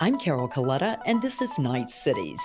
I'm Carol Coletta, and this is Knight Cities.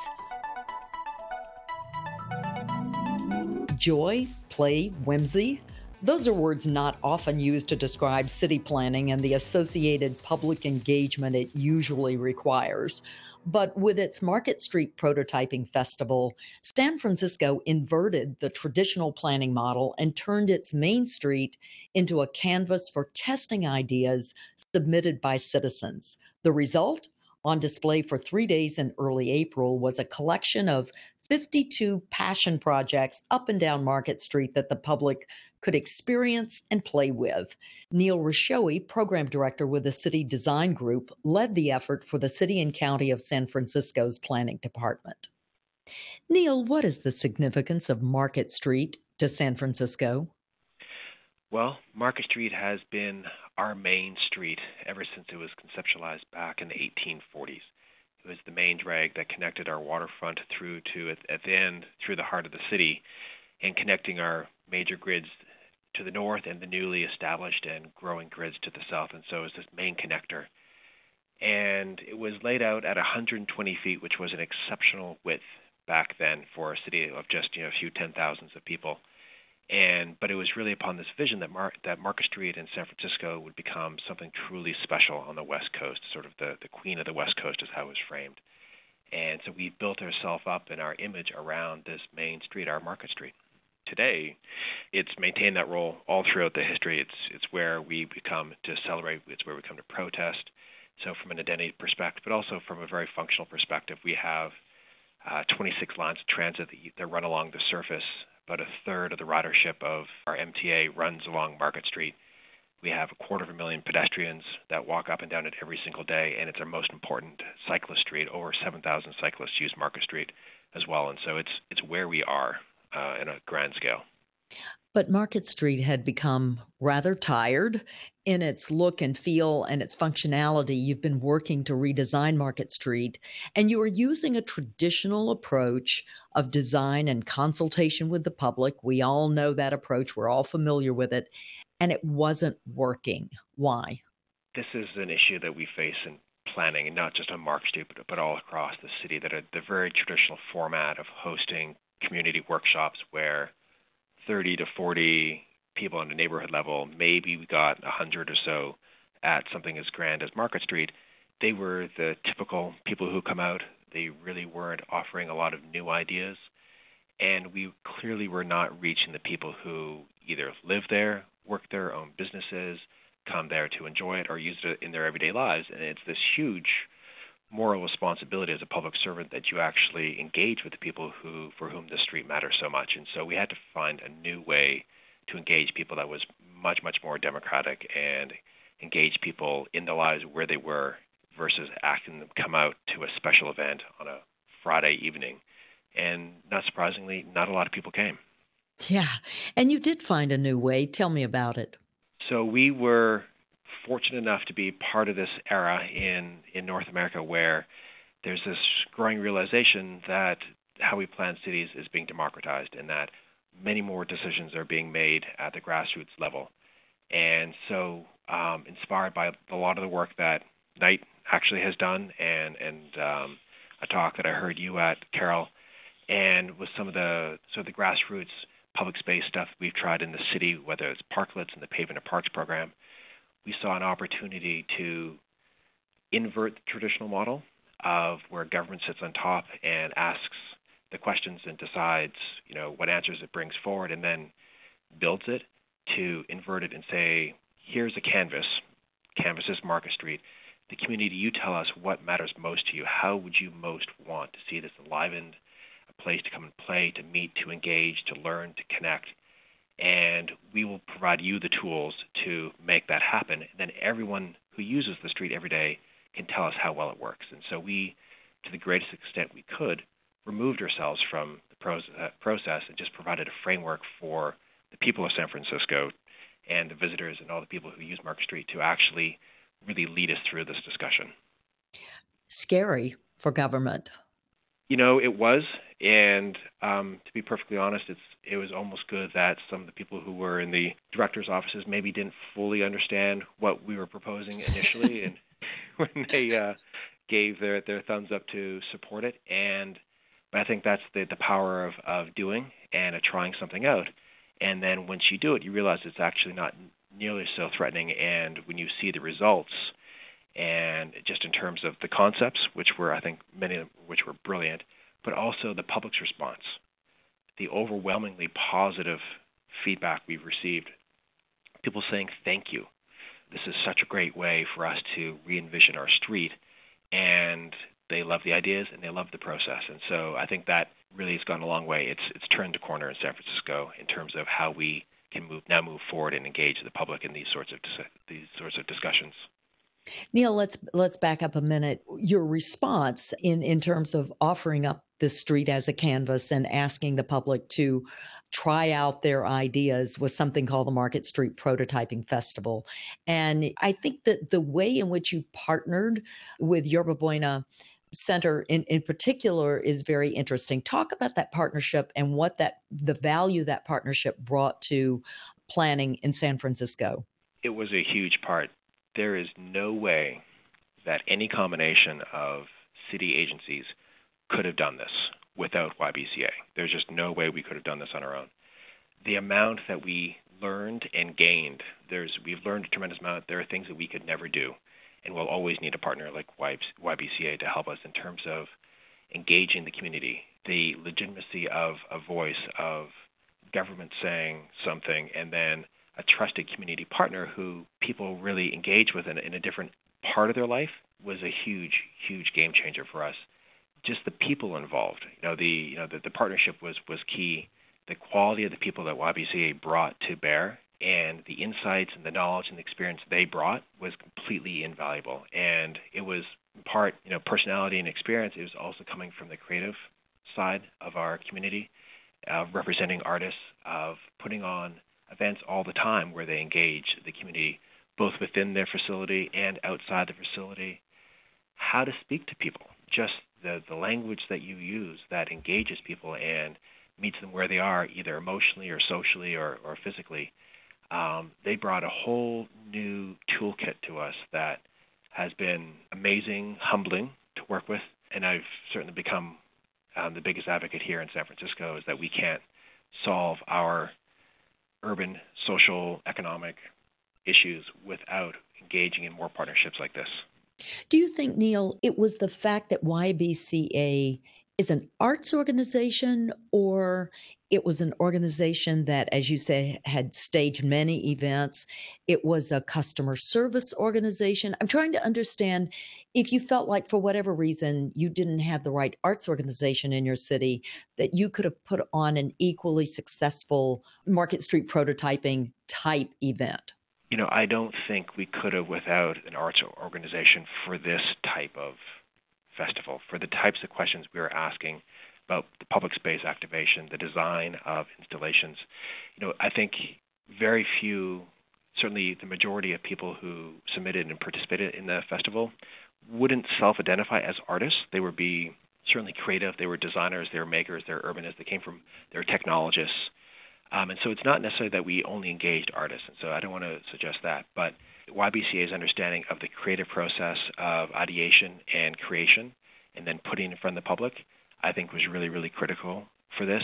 Joy, play, whimsy. Those are words not often used to describe city planning and the associated public engagement it usually requires. But with its Market Street Prototyping Festival, San Francisco inverted the traditional planning model and turned its main street into a canvas for testing ideas submitted by citizens. The result? On display for three days in early April was a collection of 52 passion projects up and down Market Street that the public could experience and play with. Neil Hrushowy, program director with the City Design Group, led the effort for the City and County of San Francisco's planning department. Neil, what is the significance of Market Street to San Francisco? Well, Market Street has been our main street ever since it was conceptualized back in the 1840s. It was the main drag that connected our waterfront through to at the end through the heart of the city and connecting our major grids to the north and the newly established and growing grids to the south, and so is this main connector. And it was laid out at 120 feet, which was an exceptional width back then for a city of just you know a few ten thousands of people. And but it was really upon this vision that Mar- that Market Street in San Francisco would become something truly special on the West Coast, sort of the the queen of the West Coast is how it was framed. And so we built ourselves up in our image around this main street, our Market Street today, it's maintained that role all throughout the history. It's it's where we become to celebrate. It's where we come to protest. So from an identity perspective, but also from a very functional perspective, we have uh, 26 lines of transit that, that run along the surface. About a third of the ridership of our MTA runs along Market Street. We have a quarter of a million pedestrians that walk up and down it every single day, and it's our most important cyclist street. Over 7,000 cyclists use Market Street as well, and so it's it's where we are uh, in a grand scale. But Market Street had become rather tired in its look and feel and its functionality. You've been working to redesign Market Street, and you are using a traditional approach of design and consultation with the public. We all know that approach, we're all familiar with it, and it wasn't working. Why? This is an issue that we face in planning, and not just on Market Street, but, but all across the city, that the very traditional format of hosting community workshops where 30 to 40 people on the neighborhood level, maybe we got 100 or so at something as grand as Market Street, they were the typical people who come out. They really weren't offering a lot of new ideas. And we clearly were not reaching the people who either live there, work there, own businesses, come there to enjoy it, or use it in their everyday lives. And it's this huge moral responsibility as a public servant that you actually engage with the people who for whom the street matters so much. And so we had to find a new way to engage people that was much much more democratic and engage people in the lives where they were versus asking them come out to a special event on a Friday evening. And not surprisingly, not a lot of people came. Yeah. And you did find a new way. Tell me about it. So we were fortunate enough to be part of this era in in North America where there's this growing realization that how we plan cities is being democratized and that many more decisions are being made at the grassroots level. And so, um, inspired by a lot of the work that Knight actually has done, and and um, a talk that I heard you at, Carol, and with some of the so the grassroots public space stuff we've tried in the city, whether it's parklets and the Pavement of Parks program, we saw an opportunity to invert the traditional model of where government sits on top and asks the questions and decides, you know, what answers it brings forward and then builds it to invert it and say, here's a canvas. Canvas is Market Street. The community, you tell us what matters most to you. How would you most want to see this enlivened, a place to come and play, to meet, to engage, to learn, to connect? and we will provide you the tools to make that happen. Then everyone who uses the street every day can tell us how well it works. And so we, to the greatest extent we could, removed ourselves from the uh, process and just provided a framework for the people of San Francisco and the visitors and all the people who use Market Street to actually really lead us through this discussion. Scary for government. You know, it was, and um, to be perfectly honest, it's it was almost good that some of the people who were in the directors' offices maybe didn't fully understand what we were proposing initially, and when they uh, gave their, their thumbs up to support it. And but I think that's the, the power of, of doing and of trying something out. And then once you do it, you realize it's actually not nearly so threatening. And when you see the results, and just in terms of the concepts, which were, I think, many of which were brilliant, but also the public's response, the overwhelmingly positive feedback we've received, people saying thank you. This is such a great way for us to re envision our street. And they love the ideas and they love the process. And so I think that really has gone a long way. It's it's turned the corner in San Francisco in terms of how we can move now move forward and engage the public in these sorts of these sorts of discussions. Neil, let's let's back up a minute. Your response in in terms of offering up the street as a canvas and asking the public to try out their ideas was something called the Market Street Prototyping Festival. And I think that the way in which you partnered with Yerba Buena Center in, in particular is very interesting. Talk about that partnership and what that the value that partnership brought to planning in San Francisco. It was a huge part. There is no way that any combination of city agencies could have done this without YBCA. There's just no way we could have done this on our own. The amount that we learned and gained, there's we've learned a tremendous amount. There are things that we could never do and we'll always need a partner like YBCA to help us in terms of engaging the community, the legitimacy of a voice of government saying something, and then a trusted community partner who people really engage with in, in a different part of their life was a huge, huge game changer for us. Just the people involved, you know, the you know the, the partnership was was key. The quality of the people that YBCA brought to bear and the insights and the knowledge and the experience they brought was completely invaluable. And it was part, you know, personality and experience. It was also coming from the creative side of our community, of representing artists, of putting on events all the time where they engage the community, both within their facility and outside the facility. How to speak to people, just the the language that you use that engages people and meets them where they are, either emotionally or socially or, or physically um, they brought a whole new toolkit to us that has been amazing, humbling to work with, and I've certainly become um, the biggest advocate here in San Francisco is that we can't solve our urban, social, economic issues without engaging in more partnerships like this. Do you think, Neil, it was the fact that YBCA is an arts organization or it was an organization that, as you say, had staged many events. It was a customer service organization. I'm trying to understand if you felt like, for whatever reason, you didn't have the right arts organization in your city, that you could have put on an equally successful Market Street prototyping type event. You know, I don't think we could have without an arts organization for this type of festival for the types of questions we were asking about the public space activation, the design of installations. You know, I think very few, certainly the majority of people who submitted and participated in the festival wouldn't self-identify as artists. They would be certainly creative. They were designers. They were makers. They were urbanists. They came from. They were technologists. Um, and so it's not necessarily that we only engaged artists. And so I don't want to suggest that, but YBCA's understanding of the creative process of ideation and creation and then putting in front of the public, I think was really, really critical for this.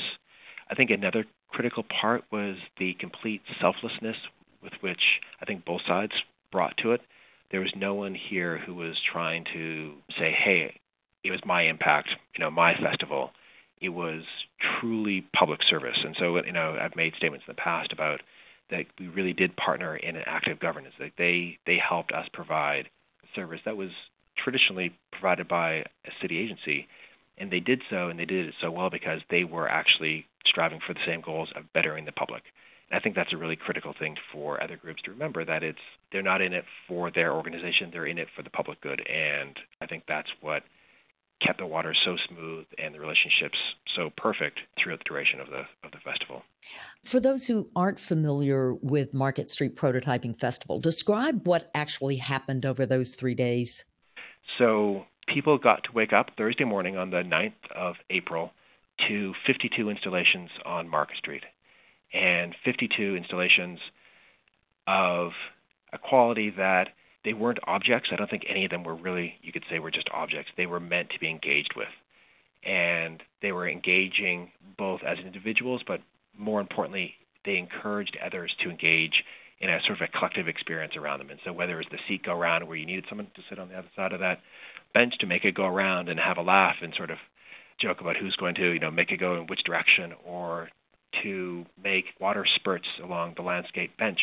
I think another critical part was the complete selflessness with which I think both sides brought to it. There was no one here who was trying to say, hey, it was my impact, you know, my festival. It was truly public service. And so, you know, I've made statements in the past about that we really did partner in an active governance. That they they helped us provide service that was traditionally provided by a city agency, and they did so, and they did it so well because they were actually striving for the same goals of bettering the public. And I think that's a really critical thing for other groups to remember that it's they're not in it for their organization, they're in it for the public good, and I think that's what kept the water so smooth and the relationships so perfect throughout the duration of the of the festival. For those who aren't familiar with Market Street Prototyping Festival, describe what actually happened over those 3 days. So, people got to wake up Thursday morning on the 9th of April to 52 installations on Market Street and 52 installations of a quality that they weren't objects. I don't think any of them were really, you could say, were just objects. They were meant to be engaged with. And they were engaging both as individuals, but more importantly, they encouraged others to engage in a sort of a collective experience around them. And so whether it was the seat go around where you needed someone to sit on the other side of that bench to make it go around and have a laugh and sort of joke about who's going to, you know, make it go in which direction or to make water spurts along the landscape bench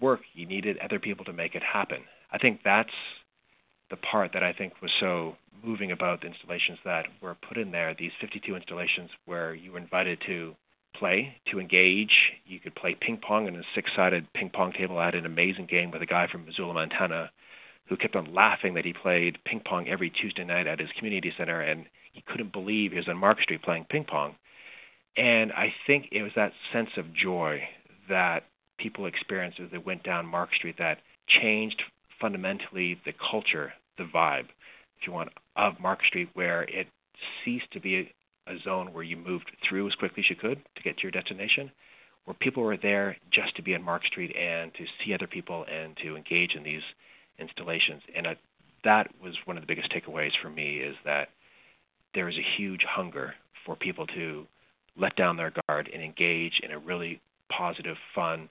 work, you needed other people to make it happen. I think that's the part that I think was so moving about the installations that were put in there, these 52 installations where you were invited to play, to engage. You could play ping pong on a six sided ping pong table. I had an amazing game with a guy from Missoula, Montana, who kept on laughing that he played ping pong every Tuesday night at his community center, and he couldn't believe he was on Market Street playing ping pong. And I think it was that sense of joy that people experienced as they went down Market Street that changed fundamentally the culture, the vibe, if you want, of Market Street, where it ceased to be a, zone where you moved through as quickly as you could to get to your destination, where people were there just to be on Market Street and to see other people and to engage in these installations. And I, that was one of the biggest takeaways for me is that there is a huge hunger for people to let down their guard and engage in a really positive, fun,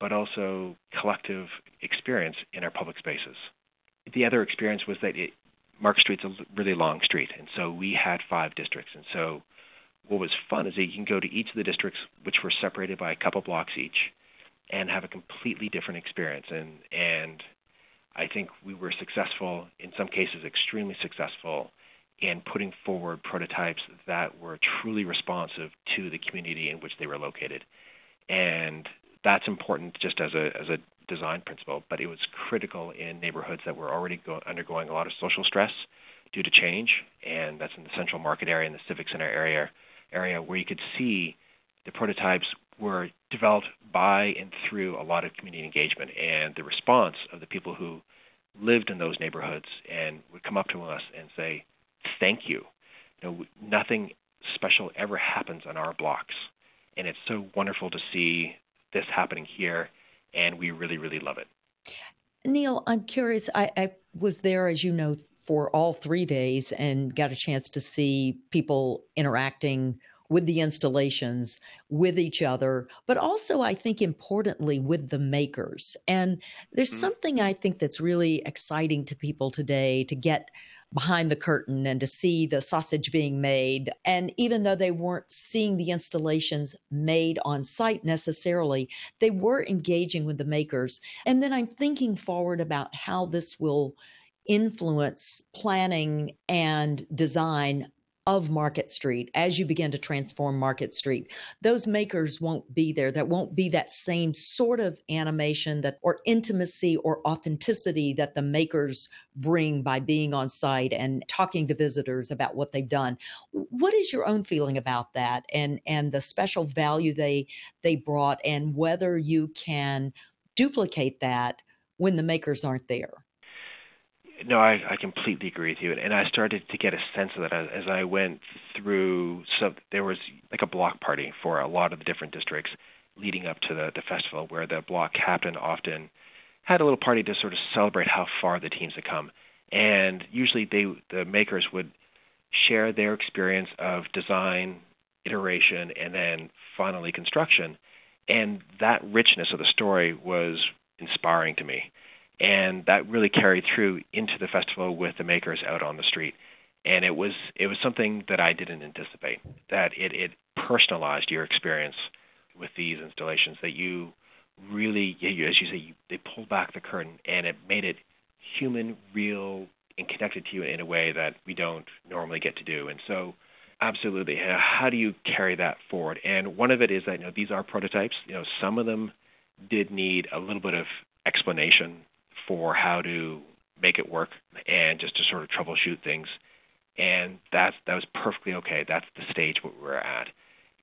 but also collective experience in our public spaces. The other experience was that it, Market Street's a really long street, and so we had five districts. And so what was fun is that you can go to each of the districts, which were separated by a couple blocks each, and have a completely different experience. And and I think we were successful, in some cases, extremely successful in putting forward prototypes that were truly responsive to the community in which they were located. And that's important just as a as a design principle, but it was critical in neighborhoods that were already go, undergoing a lot of social stress due to change, and that's in the central market area and the civic center area area where you could see the prototypes were developed by and through a lot of community engagement and the response of the people who lived in those neighborhoods and would come up to us and say, "Thank you." You know, nothing special ever happens on our blocks, and it's so wonderful to see this happening here, and we really, really love it. Neil, I'm curious. I, I, was there, as you know, for all three days and got a chance to see people interacting with the installations, with each other, but also, I think, importantly, with the makers. And there's mm-hmm. something I think that's really exciting to people today to get behind the curtain and to see the sausage being made. And even though they weren't seeing the installations made on site necessarily, they were engaging with the makers. And then I'm thinking forward about how this will influence planning and design of Market Street as you begin to transform Market Street. Those makers won't be there. That won't be that same sort of animation that or intimacy or authenticity that the makers bring by being on site and talking to visitors about what they've done. What is your own feeling about that and and the special value they they brought and whether you can duplicate that when the makers aren't there? No, I, I completely agree with you, and I started to get a sense of that as, as I went through. So there was like a block party for a lot of the different districts leading up to the the festival, where the block captain often had a little party to sort of celebrate how far the teams had come, and usually they the makers would share their experience of design, iteration, and then finally construction, and that richness of the story was inspiring to me and that really carried through into the festival with the makers out on the street. And it was it was something that I didn't anticipate. That it it personalized your experience with these installations. That you really, as you say, you, they pulled back the curtain and it made it human, real, and connected to you in a way that we don't normally get to do. And so, absolutely, how do you carry that forward? And one of it is that you know these are prototypes. You know, some of them did need a little bit of explanation for how to make it work and just to sort of troubleshoot things. And that's that was perfectly okay. That's the stage where we're at.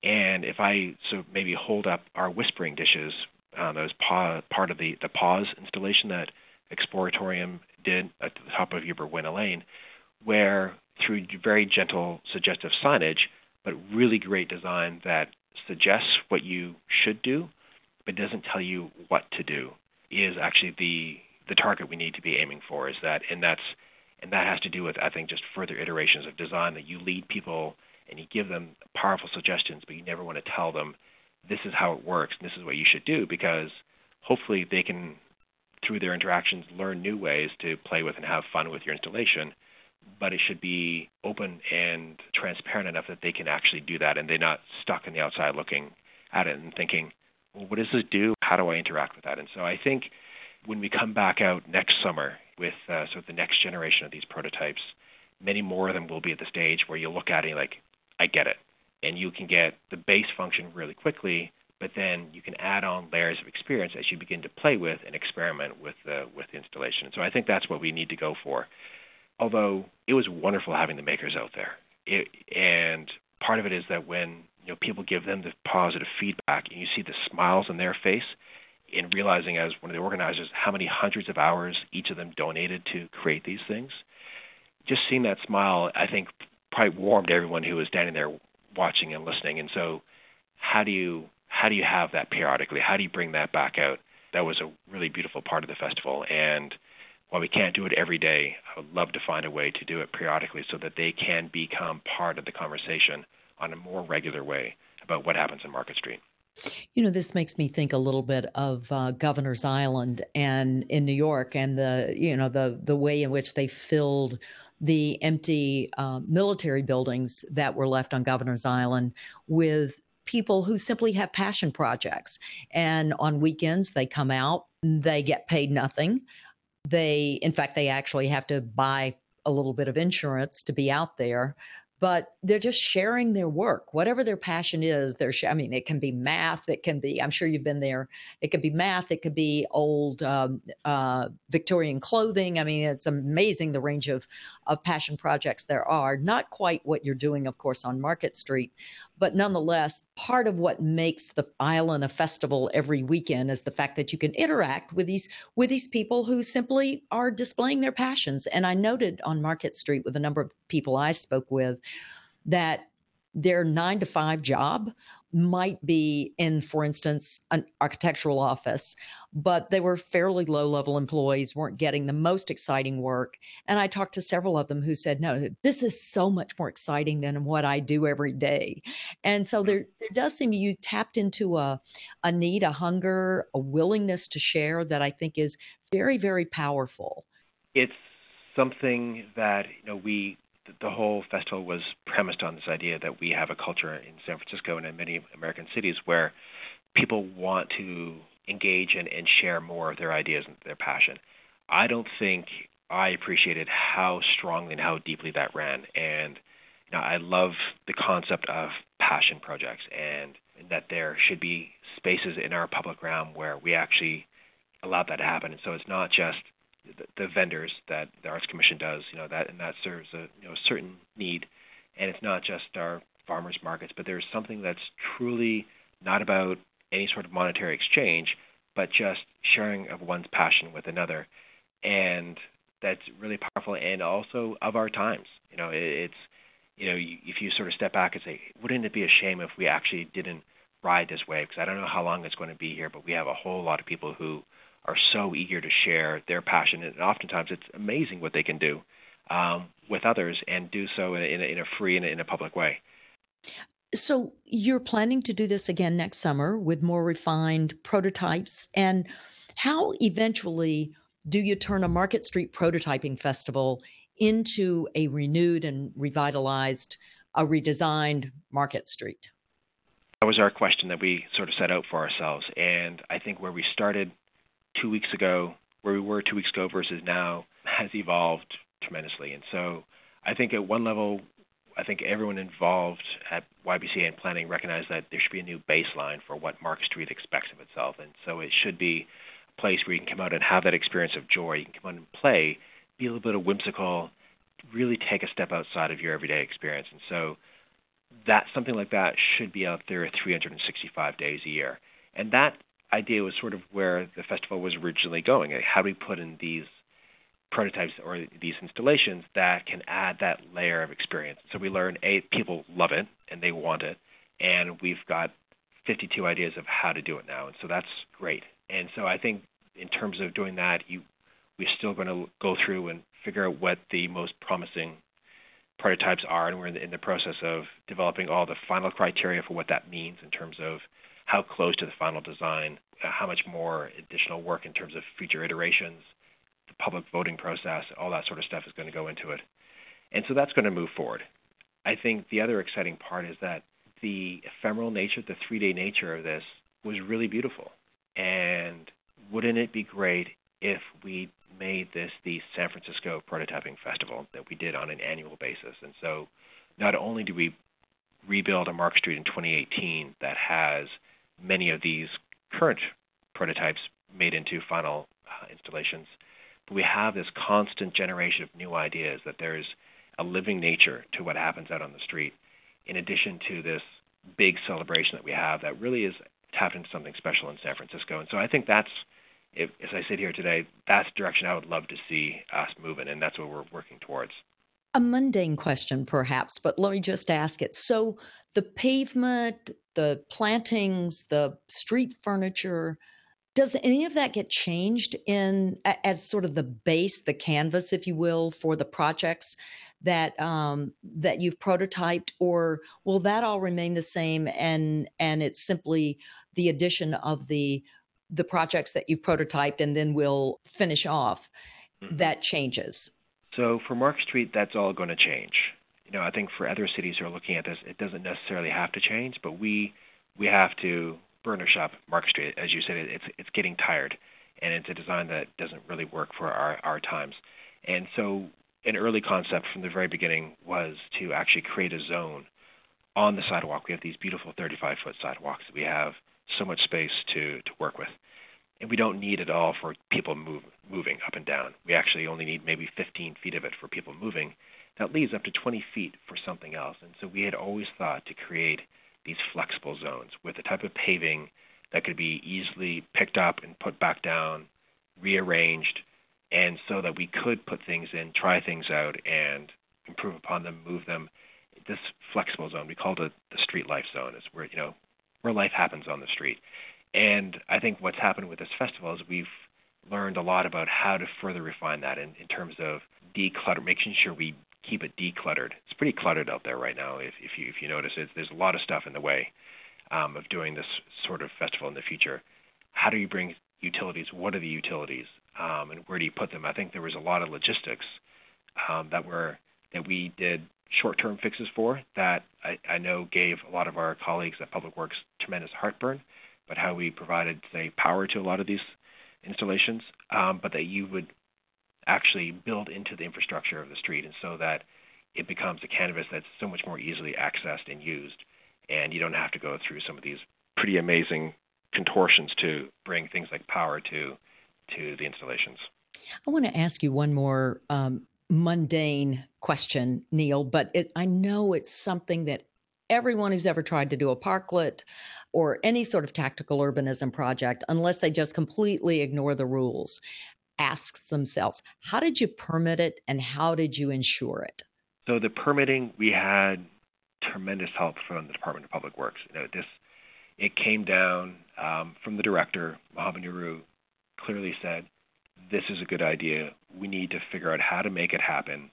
And if I so maybe hold up our whispering dishes, um, that was pa- part of the the pause installation that Exploratorium did at the top of Yerba Buena Lane, where through very gentle suggestive signage, but really great design that suggests what you should do, but doesn't tell you what to do, is actually the the target we need to be aiming for. Is that and that's and that has to do with I think just further iterations of design that you lead people and you give them powerful suggestions, but you never want to tell them this is how it works and this is what you should do because hopefully they can through their interactions learn new ways to play with and have fun with your installation but it should be open and transparent enough that they can actually do that and they're not stuck on the outside looking at it and thinking well, what does this do how do i interact with that and so i think when we come back out next summer with uh, sort of the next generation of these prototypes many more of them will be at the stage where you look at it and like i get it and you can get the base function really quickly but then you can add on layers of experience as you begin to play with and experiment with the with installation. So I think that's what we need to go for. Although it was wonderful having the makers out there, it, and part of it is that when you know people give them the positive feedback and you see the smiles on their face, in realizing as one of the organizers how many hundreds of hours each of them donated to create these things, just seeing that smile, I think probably warmed everyone who was standing there watching and listening. And so, how do you how do you have that periodically? How do you bring that back out? That was a really beautiful part of the festival. And while we can't do it every day, I would love to find a way to do it periodically so that they can become part of the conversation on a more regular way about what happens in Market Street. You know, this makes me think a little bit of uh, Governor's Island and in New York, and the you know the the way in which they filled the empty uh, military buildings that were left on Governor's Island with people who simply have passion projects. And on weekends, they come out, they get paid nothing. They, in fact, they actually have to buy a little bit of insurance to be out there but they're just sharing their work, whatever their passion is. They're, sh- I mean, it can be math, it can be, I'm sure you've been there. It could be math, it could be old um, uh, Victorian clothing. I mean, it's amazing the range of, of passion projects there are. Not quite what you're doing, of course, on Market Street, but nonetheless, part of what makes the island a festival every weekend is the fact that you can interact with these with these people who simply are displaying their passions. And I noted on Market Street with a number of people I spoke with that their nine to five job might be in, for instance, an architectural office, but they were fairly low level employees, weren't getting the most exciting work. And I talked to several of them who said, no, this is so much more exciting than what I do every day. And so there, there does seem you tapped into a, a need, a hunger, a willingness to share that I think is very, very powerful. It's something that, you know, we the whole festival was premised on this idea that we have a culture in San Francisco and in many American cities where people want to engage and, and share more of their ideas and their passion. I don't think I appreciated how strongly and how deeply that ran. And you know, I love the concept of passion projects and that there should be spaces in our public realm where we actually allow that to happen. And so it's not just the, vendors that the Arts Commission does, you know, that and that serves a you know certain need, and it's not just our farmers markets, but there's something that's truly not about any sort of monetary exchange, but just sharing of one's passion with another, and that's really powerful and also of our times. You know, it, it's you know, if you sort of step back and say, wouldn't it be a shame if we actually didn't ride this wave? Because I don't know how long it's going to be here, but we have a whole lot of people who are so eager to share their passion, and oftentimes it's amazing what they can do um, with others and do so in a, in a free and in a public way. So you're planning to do this again next summer with more refined prototypes, and how eventually do you turn a Market Street prototyping festival into a renewed and revitalized, a redesigned Market Street? That was our question that we sort of set out for ourselves, and I think where we started two weeks ago, where we were two weeks ago versus now, has evolved tremendously. And so I think at one level, I think everyone involved at YBCA and planning recognized that there should be a new baseline for what Market Street expects of itself. And so it should be a place where you can come out and have that experience of joy. You can come out and play, be a little bit of whimsical, really take a step outside of your everyday experience. And so that something like that should be out there 365 days a year. And that idea was sort of where the festival was originally going. How do we put in these prototypes or these installations that can add that layer of experience? So we learned a people love it and they want it, and we've got 52 ideas of how to do it now, and so that's great. And so I think in terms of doing that, you we're still going to go through and figure out what the most promising prototypes are, and we're in the, in the process of developing all the final criteria for what that means in terms of how close to the final design, uh, how much more additional work in terms of future iterations, the public voting process, all that sort of stuff is going to go into it. And so that's going to move forward. I think the other exciting part is that the ephemeral nature, the three day nature of this was really beautiful. And wouldn't it be great if we made this the San Francisco Prototyping Festival that we did on an annual basis? And so not only do we rebuild a Market Street in 2018 that has many of these current prototypes made into final uh, installations, but we have this constant generation of new ideas that there's a living nature to what happens out on the street, in addition to this big celebration that we have that really is tapped into something special in San Francisco. And so I think that's, if, as I sit here today, that's the direction I would love to see us moving, and that's what we're working towards. A mundane question, perhaps, but let me just ask it. So, the pavement, the plantings, the street furniture, does any of that get changed in as sort of the base, the canvas, if you will, for the projects that um, that you've prototyped, or will that all remain the same and and it's simply the addition of the the projects that you've prototyped and then we'll finish off mm-hmm. that changes? So for Market Street, that's all going to change. You know, I think for other cities who are looking at this, it doesn't necessarily have to change, but we we have to burnish up Market Street. As you said, it's it's getting tired, and it's a design that doesn't really work for our our times. And so an early concept from the very beginning was to actually create a zone on the sidewalk. We have these beautiful 35 foot sidewalks. We have so much space to, to work with. And we don't need it all for people move, moving up and down. We actually only need maybe 15 feet of it for people moving. That leaves up to 20 feet for something else. And so we had always thought to create these flexible zones with a type of paving that could be easily picked up and put back down, rearranged, and so that we could put things in, try things out, and improve upon them, move them. This flexible zone, we called it the street life zone, is where you know where life happens on the street. And I think what's happened with this festival is we've learned a lot about how to further refine that in, in terms of declutter, making sure we keep it decluttered. It's pretty cluttered out there right now. If, if you if you notice, it, there's a lot of stuff in the way um, of doing this sort of festival in the future. How do you bring utilities? What are the utilities? um, and where do you put them? I think there was a lot of logistics um, that were that we did short-term fixes for that I, I know gave a lot of our colleagues at Public Works tremendous heartburn. But how we provided, say, power to a lot of these installations, um, but that you would actually build into the infrastructure of the street, and so that it becomes a canvas that's so much more easily accessed and used, and you don't have to go through some of these pretty amazing contortions to bring things like power to to the installations. I want to ask you one more um, mundane question, Neil, but it, I know it's something that everyone who's ever tried to do a parklet or any sort of tactical urbanism project, unless they just completely ignore the rules, asks themselves, how did you permit it and how did you ensure it? So the permitting, we had tremendous help from the Department of Public Works. You know, this it came down um, from the director, Mohammed Nuru, clearly said, this is a good idea. We need to figure out how to make it happen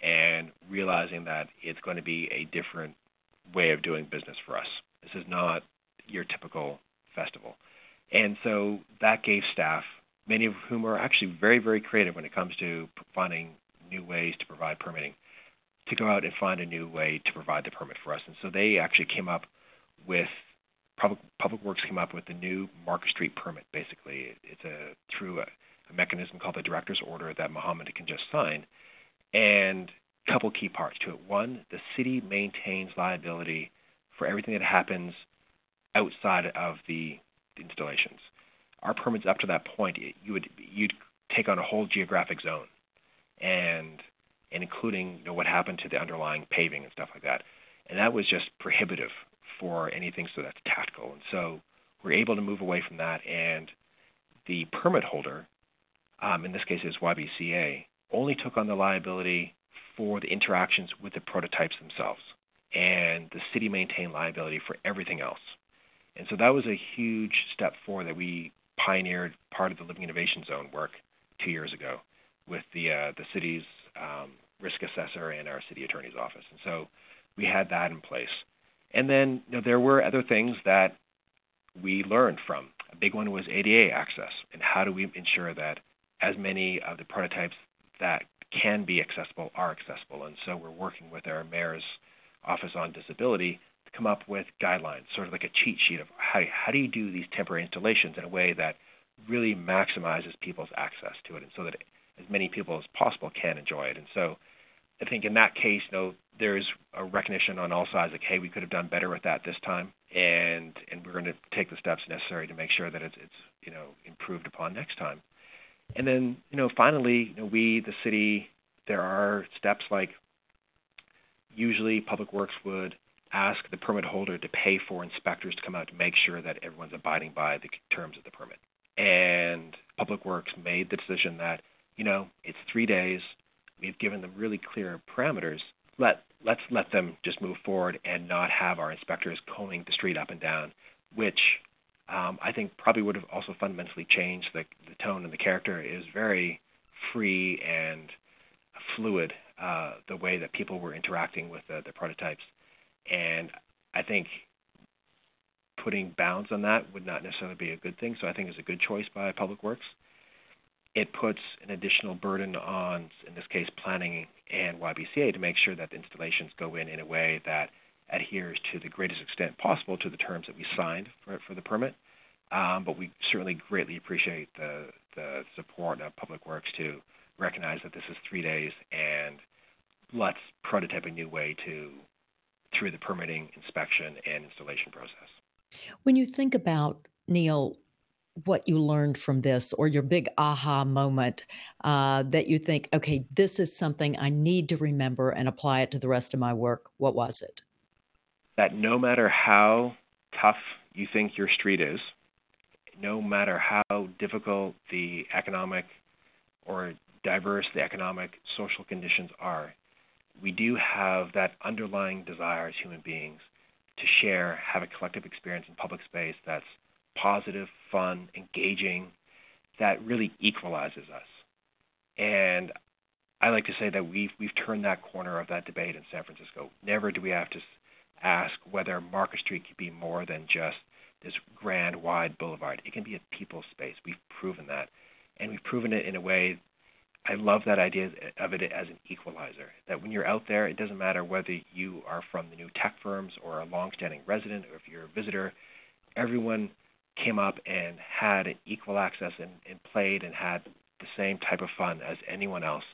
and realizing that it's going to be a different way of doing business for us. This is not your typical festival. And so that gave staff, many of whom are actually very, very creative when it comes to finding new ways to provide permitting, to go out and find a new way to provide the permit for us. And so they actually came up with Public, Public Works came up with the new Market Street permit. Basically, it's a through a, a mechanism called the Director's Order that Mohammed can just sign, and a couple key parts to it. One, the city maintains liability for everything that happens outside of the installations. Our permits up to that point, you would you'd take on a whole geographic zone, and and including you know what happened to the underlying paving and stuff like that, and that was just prohibitive for anything so that's tactical. And so we're able to move away from that. And the permit holder, um, in this case is YBCA, only took on the liability for the interactions with the prototypes themselves. And the city maintained liability for everything else. And so that was a huge step forward that we pioneered part of the Living Innovation Zone work two years ago with the uh, the city's um, risk assessor and our city attorney's office, and so we had that in place. And then you know, there were other things that we learned from. A big one was ADA access, and how do we ensure that as many of the prototypes that can be accessible are accessible. And so we're working with our mayor's office on disability come up with guidelines, sort of like a cheat sheet of how, how do you do these temporary installations in a way that really maximizes people's access to it, and so that as many people as possible can enjoy it. And so I think in that case, you know, there's a recognition on all sides, like, hey, we could have done better with that this time, and and we're going to take the steps necessary to make sure that it's it's you know improved upon next time. And then you know finally, you know, we the city, there are steps like usually Public Works would ask the permit holder to pay for inspectors to come out to make sure that everyone's abiding by the terms of the permit. And Public Works made the decision that you know it's three days we've given them really clear parameters. Let let's let them just move forward and not have our inspectors combing the street up and down, which um, I think probably would have also fundamentally changed the, the tone and the character. It was very free and fluid uh, the way that people were interacting with the, the prototypes, and I think putting bounds on that would not necessarily be a good thing. So I think it's a good choice by Public Works it puts an additional burden on, in this case, planning and YBCA to make sure that the installations go in in a way that adheres to the greatest extent possible to the terms that we signed for, for the permit. Um, but we certainly greatly appreciate the, the support of Public Works to recognize that this is three days and let's prototype a new way to through the permitting, inspection, and installation process. When you think about Neil what you learned from this or your big aha moment uh, that you think, okay, this is something I need to remember and apply it to the rest of my work? What was it? That no matter how tough you think your street is, no matter how difficult the economic or diverse the economic social conditions are, we do have that underlying desire as human beings to share, have a collective experience in public space that's positive, fun, engaging, that really equalizes us. And I like to say that we've we've turned that corner of that debate in San Francisco. Never do we have to ask whether Market Street could be more than just this grand, wide boulevard. It can be a people space. We've proven that, and we've proven it in a way. I love that idea of it as an equalizer. That when you're out there, it doesn't matter whether you are from the new tech firms or a long-standing resident, or if you're a visitor. Everyone came up and had equal access and, and played and had the same type of fun as anyone else.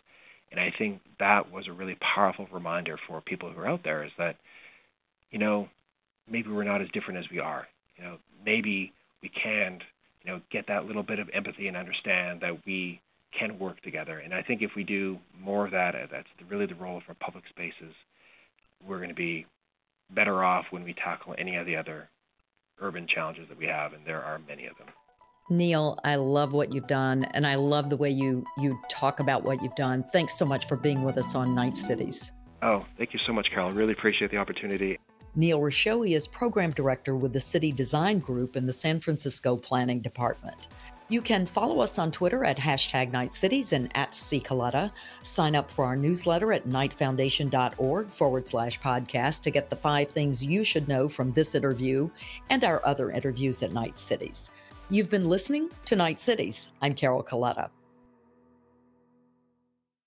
And I think that was a really powerful reminder for people who are out there is that, you know, maybe we're not as different as we are. You know, maybe we can, you know, get that little bit of empathy and understand that we can work together. And I think if we do more of that, uh, that's really the role of our public spaces. We're going to be better off when we tackle any of the other urban challenges that we have, and there are many of them. Neil, I love what you've done, and I love the way you you talk about what you've done. Thanks so much for being with us on Knight Cities. Oh, thank you so much, Carol. Really appreciate the opportunity. Neil Hrushowy is program director with the City Design Group in the San Francisco Planning Department. You can follow us on Twitter at hashtag Knight Cities and at Coletta. Sign up for our newsletter at knightfoundation.org forward slash podcast to get the five things you should know from this interview and our other interviews at Knight Cities. You've been listening to Knight Cities. I'm Carol Coletta.